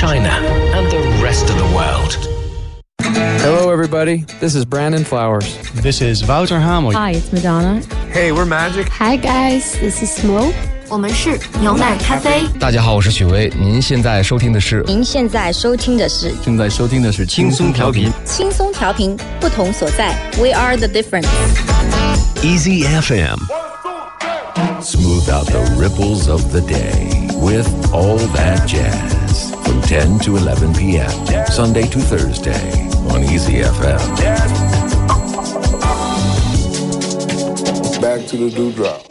China, and the rest of the world. Hello, everybody. This is Brandon Flowers. This is Wouter Hamel. Hi, it's Madonna. Hey, we're Magic. Hi guys, this is Smo. 我们是牛奶咖啡。大家好，我是许巍。您现在收听的是？您现在收听的是？正在收听的是轻松调频。轻松调频，不同所在。We are the difference. Easy FM. Smooth out the ripples of the day with all that jazz from 10 to 11 p.m. Sunday to Thursday on Easy FM. Back to the dewdrop.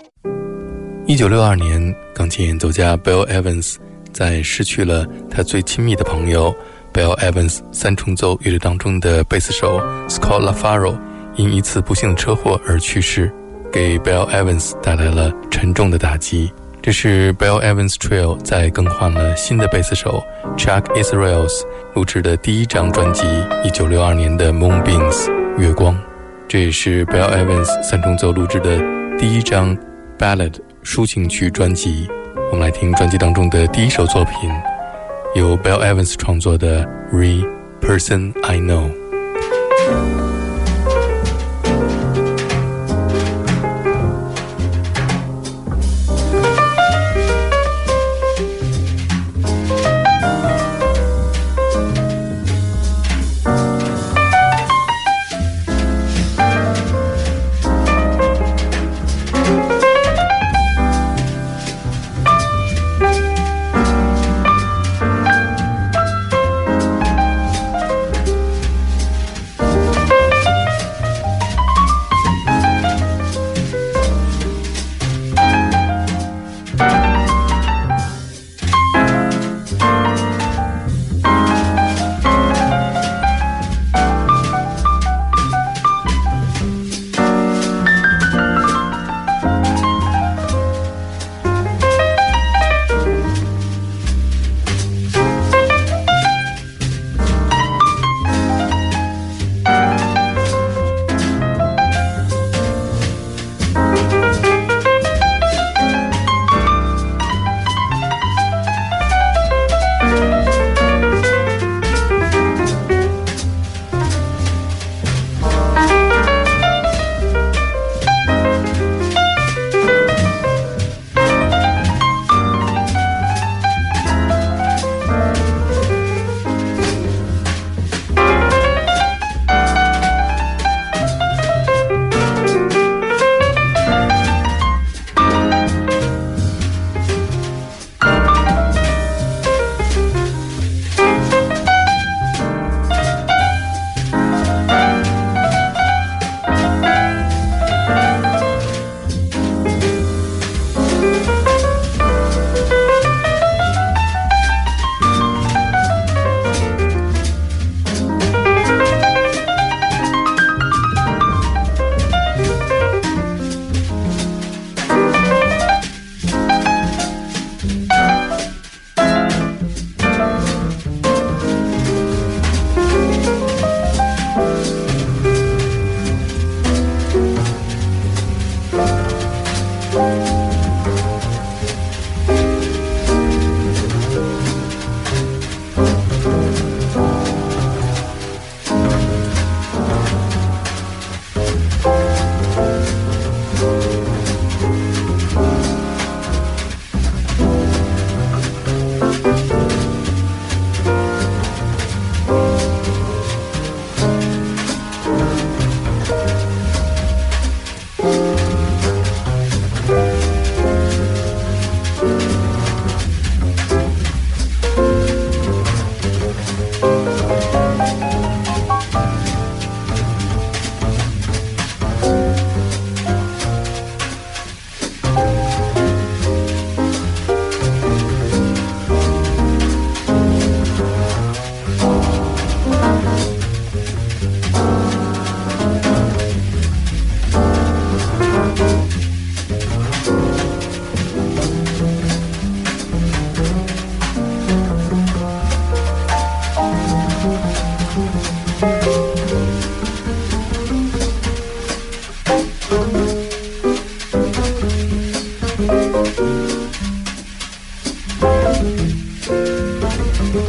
一九六二年，钢琴演奏家 Bill Evans 在失去了他最亲密的朋友 Bill Evans 三重奏乐队当中的贝斯手 Scott LaFaro 因一次不幸的车祸而去世，给 Bill Evans 带来了沉重的打击。这是 Bell Evans Trio 在更换了新的贝斯手 Chuck Israels 录制的第一张专辑，一九六二年的 Moonbeams 月光。这也是 Bell Evans 三重奏录制的第一张 Ballad。抒情曲专辑，我们来听专辑当中的第一首作品，由 Bell Evans 创作的《Re Person I Know》。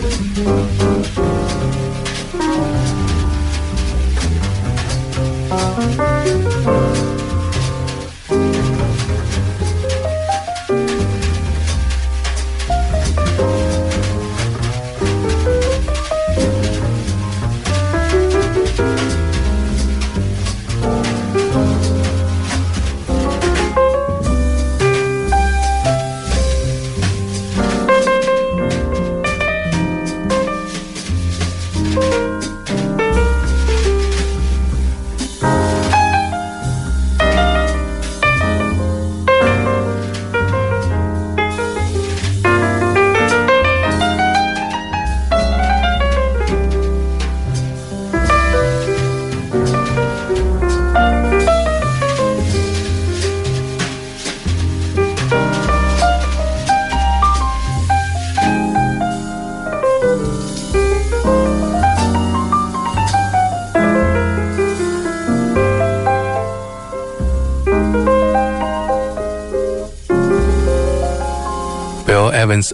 thank you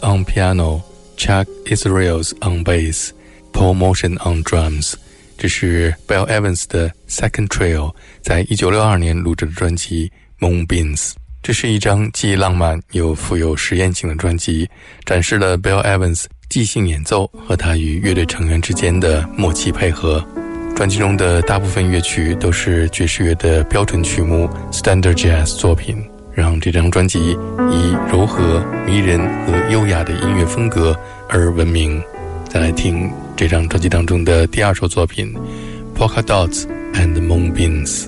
On piano, Chuck Israels on bass, Paul Motion on drums。这是 Bill Evans 的 Second Trio 在一九六二年录制的专辑《Moonbeams》。这是一张既浪漫又富有实验性的专辑，展示了 Bill Evans 即兴演奏和他与乐队成员之间的默契配合。专辑中的大部分乐曲都是爵士乐的标准曲目 （Standard Jazz） 作品。让这张专辑以柔和、迷人和优雅的音乐风格而闻名。再来听这张专辑当中的第二首作品《Polka Dots and Moonbeams》。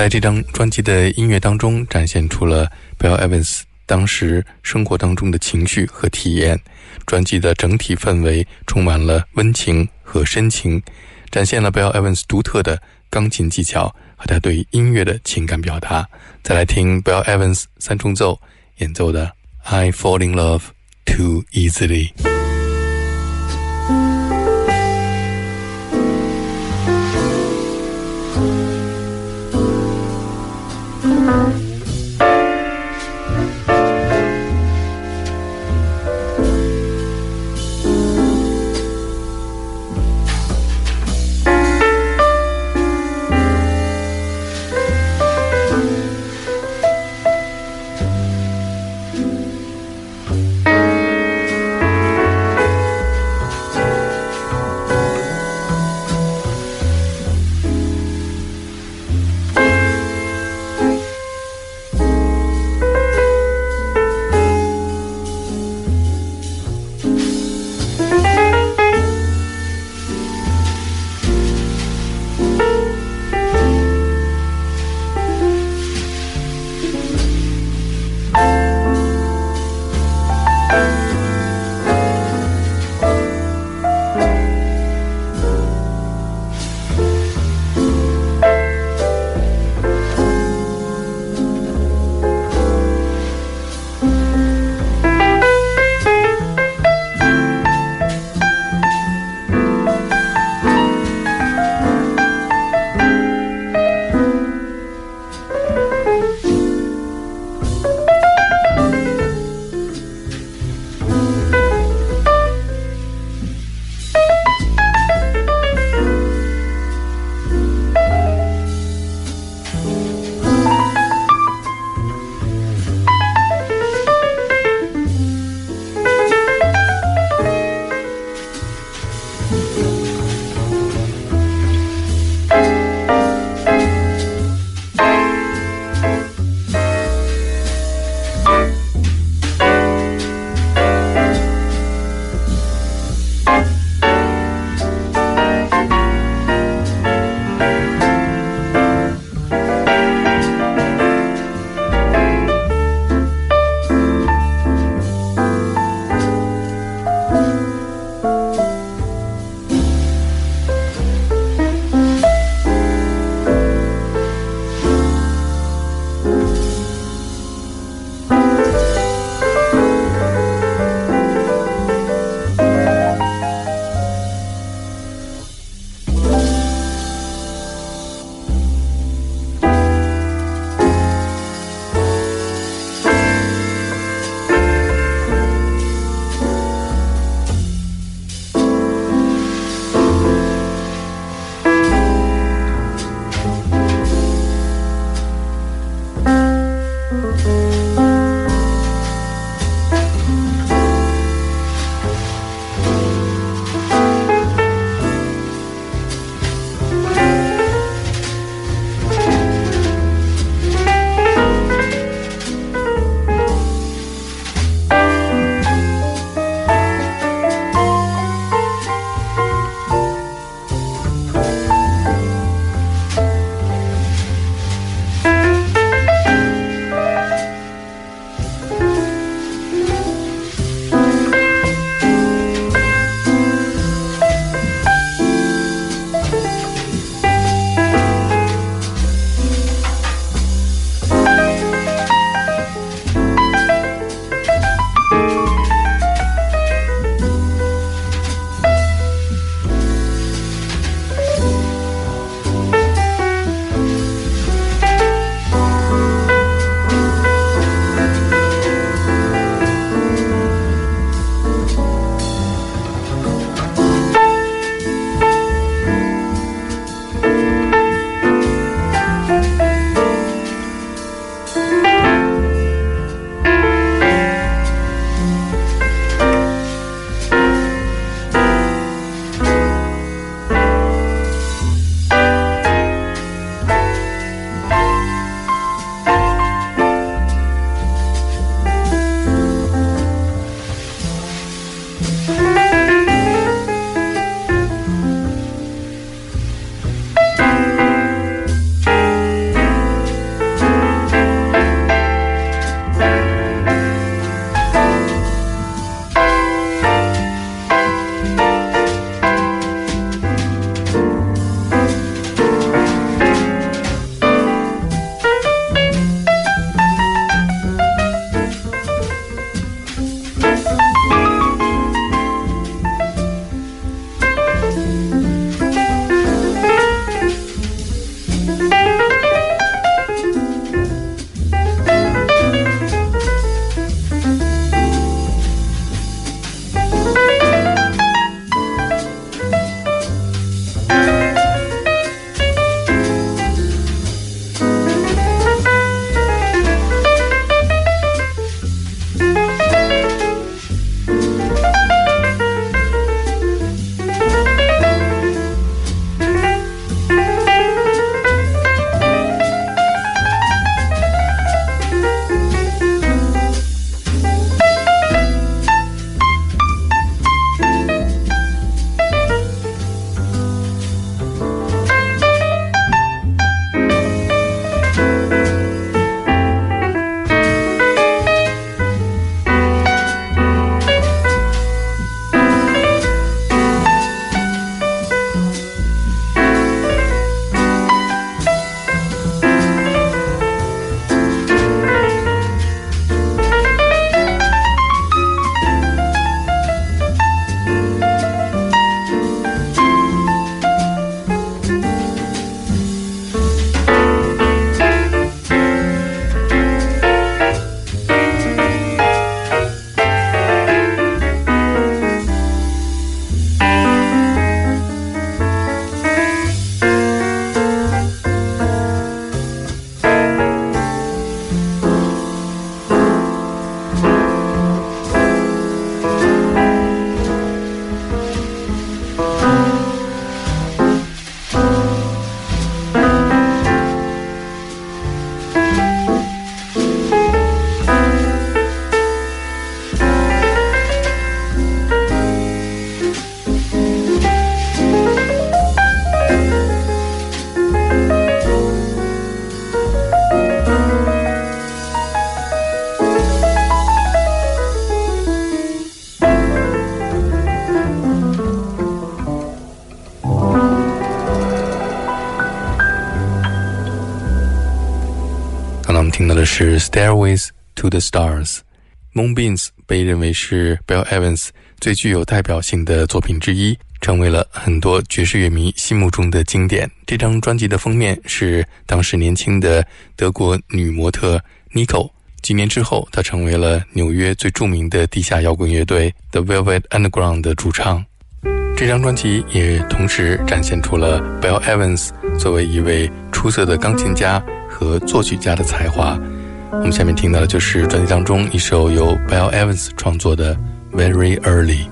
在这张专辑的音乐当中，展现出了 Bill Evans 当时生活当中的情绪和体验。专辑的整体氛围充满了温情和深情，展现了 Bill Evans 独特的钢琴技巧和他对音乐的情感表达。再来听 Bill Evans 三重奏演奏的《I Fall in Love Too Easily》。是《Stairways to the Stars》。Moonbeams 被认为是 Bill Evans 最具有代表性的作品之一，成为了很多爵士乐迷心目中的经典。这张专辑的封面是当时年轻的德国女模特 Nico。几年之后，她成为了纽约最著名的地下摇滚乐队 The Velvet Underground 的主唱。这张专辑也同时展现出了 Bill Evans 作为一位出色的钢琴家和作曲家的才华。我们下面听到的就是专辑当中一首由 Bill Evans 创作的《Very Early》。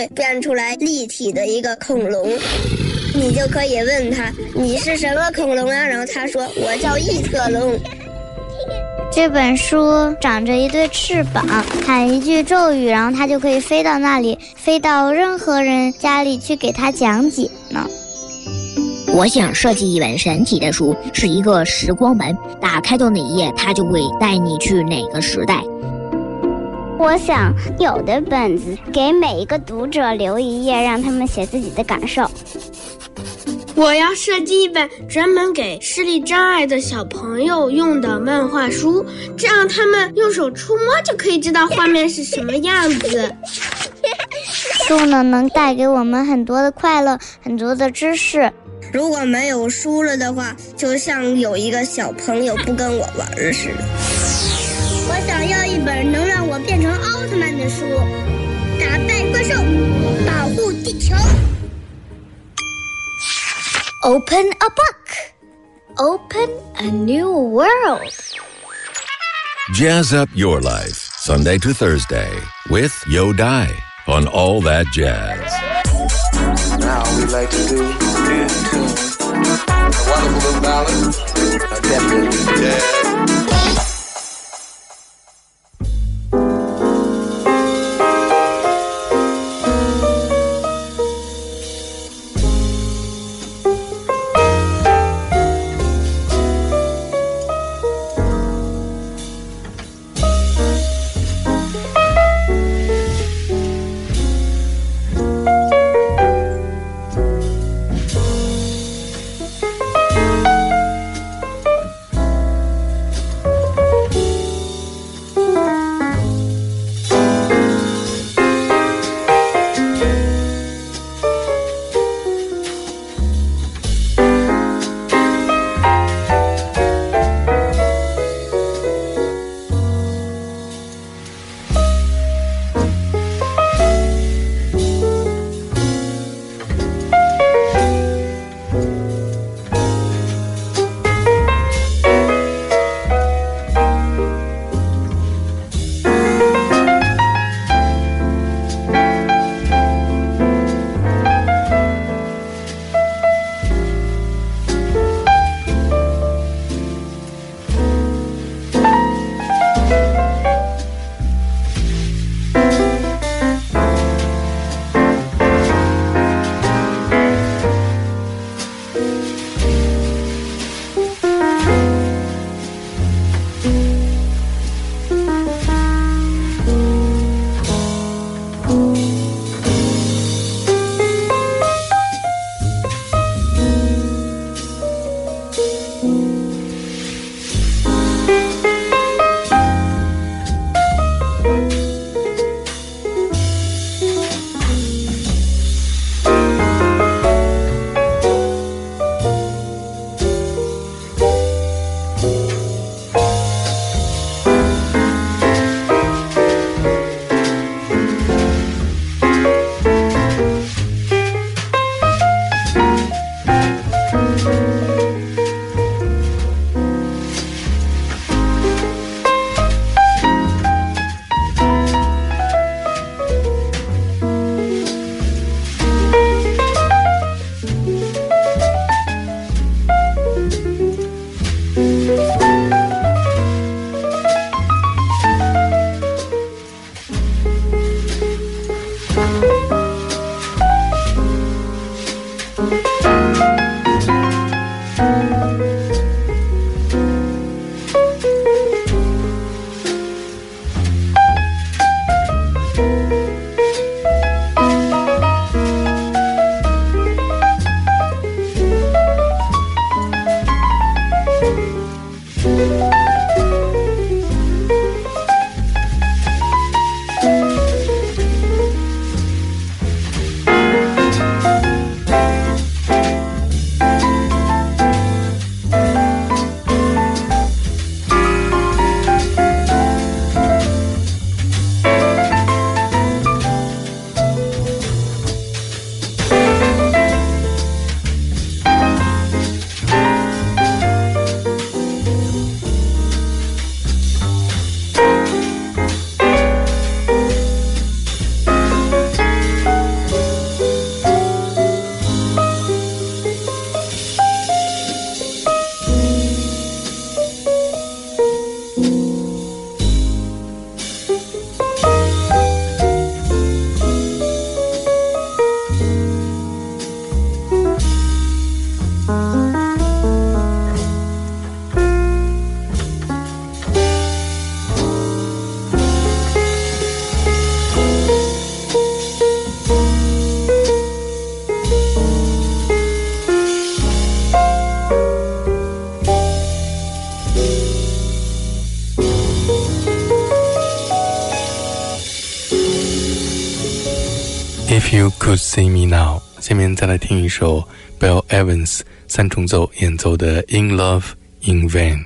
会变出来立体的一个恐龙。你就可以问他你是什么恐龙啊？然后他说我叫异特龙。这本书长着一对翅膀，喊一句咒语，然后它就可以飞到那里，飞到任何人家里去给他讲解呢。我想设计一本神奇的书，是一个时光门，打开的哪一页，它就会带你去哪个时代。我想有的本子给每一个读者留一页，让他们写自己的感受。我要设计一本专门给视力障碍的小朋友用的漫画书，这样他们用手触摸就可以知道画面是什么样子。书呢，能带给我们很多的快乐，很多的知识。如果没有书了的话，就像有一个小朋友不跟我玩似的。我想要一本能变成奥特曼的书，打败怪兽，保护地球。Open a book. Open a new world. Jazz up your life, Sunday to Thursday, with Yo Dai on All That Jazz. Now we like to do is tune. A wonderful little ballad, a definitely jazz. 再来听一首 Bill Evans 三重奏演奏的《In Love in Vain》。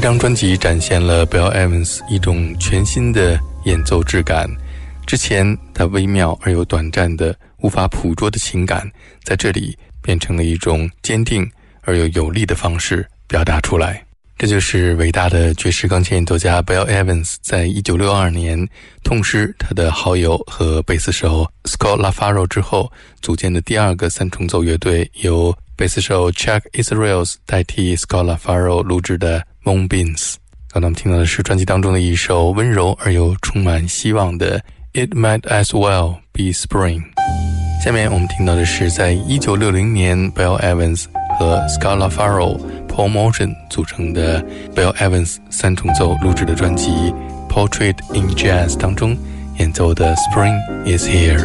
这张专辑展现了 Bill Evans 一种全新的演奏质感。之前他微妙而又短暂的、无法捕捉的情感，在这里变成了一种坚定而又有力的方式表达出来。这就是伟大的爵士钢琴演奏家 Bill Evans 在一九六二年痛失他的好友和贝斯手 Scott LaFaro 之后组建的第二个三重奏乐队，由贝斯手 Chuck Israels 代替 Scott LaFaro 录制的 Moonbeams。刚才我们听到的是专辑当中的一首温柔而又充满希望的 It Might As Well Be Spring。下面我们听到的是在一九六零年 Bill Evans 和 Scala Faro。Paul Morton 组成的 Bill Evans 三重奏录制的专辑《Portrait in Jazz》当中演奏的《Spring Is Here》。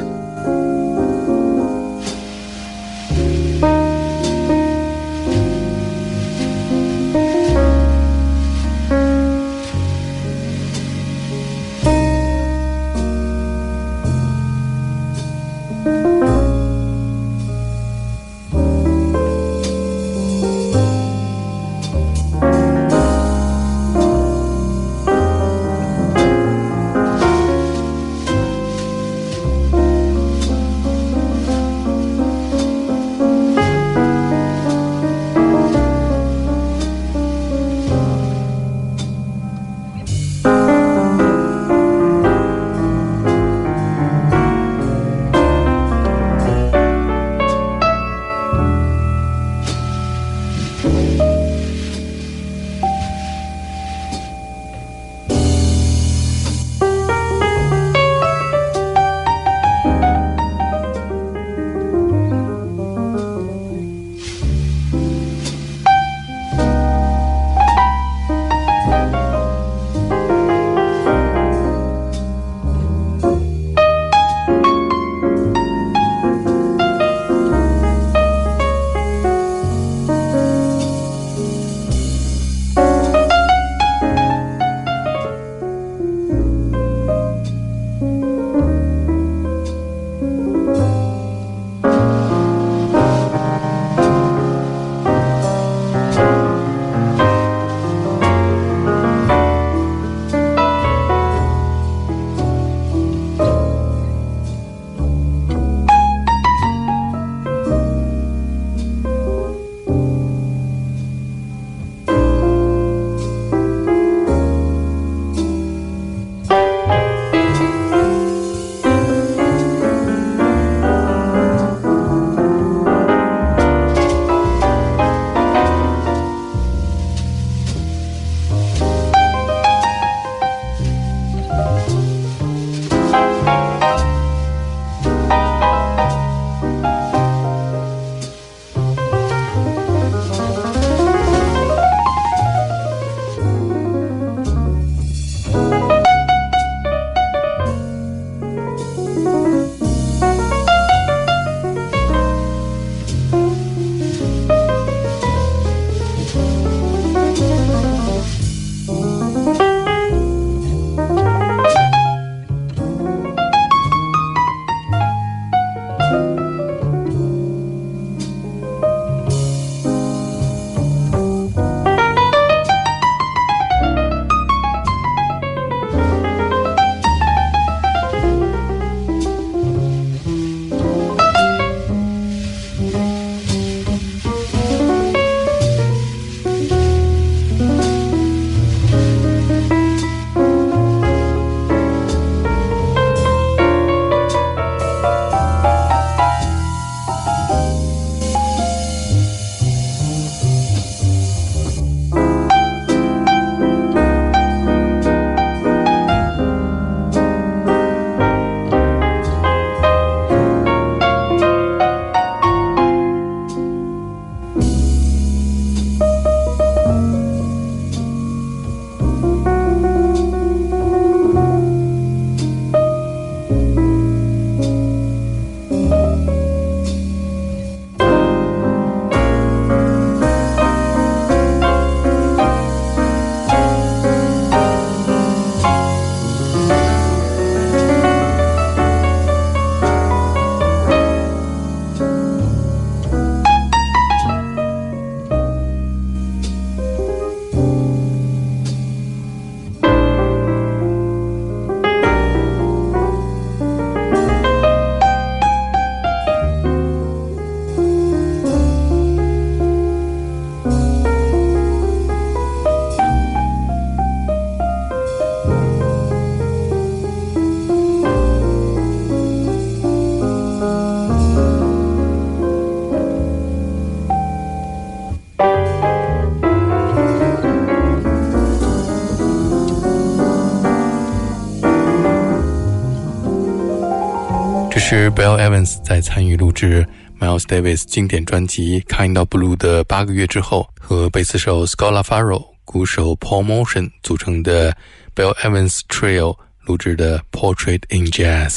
在参与录制 Miles Davis 经典专辑《Kind of Blue》的八个月之后，和贝斯手 Scott LaFaro、鼓手 Paul Motion 组成的 Bill Evans Trio 录制的《Portrait in Jazz》。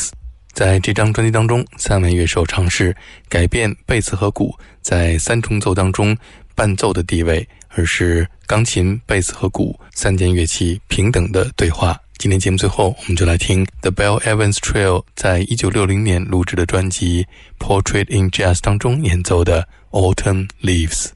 在这张专辑当中，三位乐手尝试改变贝斯和鼓在三重奏当中伴奏的地位，而是钢琴、贝斯和鼓三件乐器平等的对话。今天节目最后，我们就来听 The Bell Evans Trio 在一九六零年录制的专辑《Portrait in Jazz》当中演奏的《Autumn Leaves》。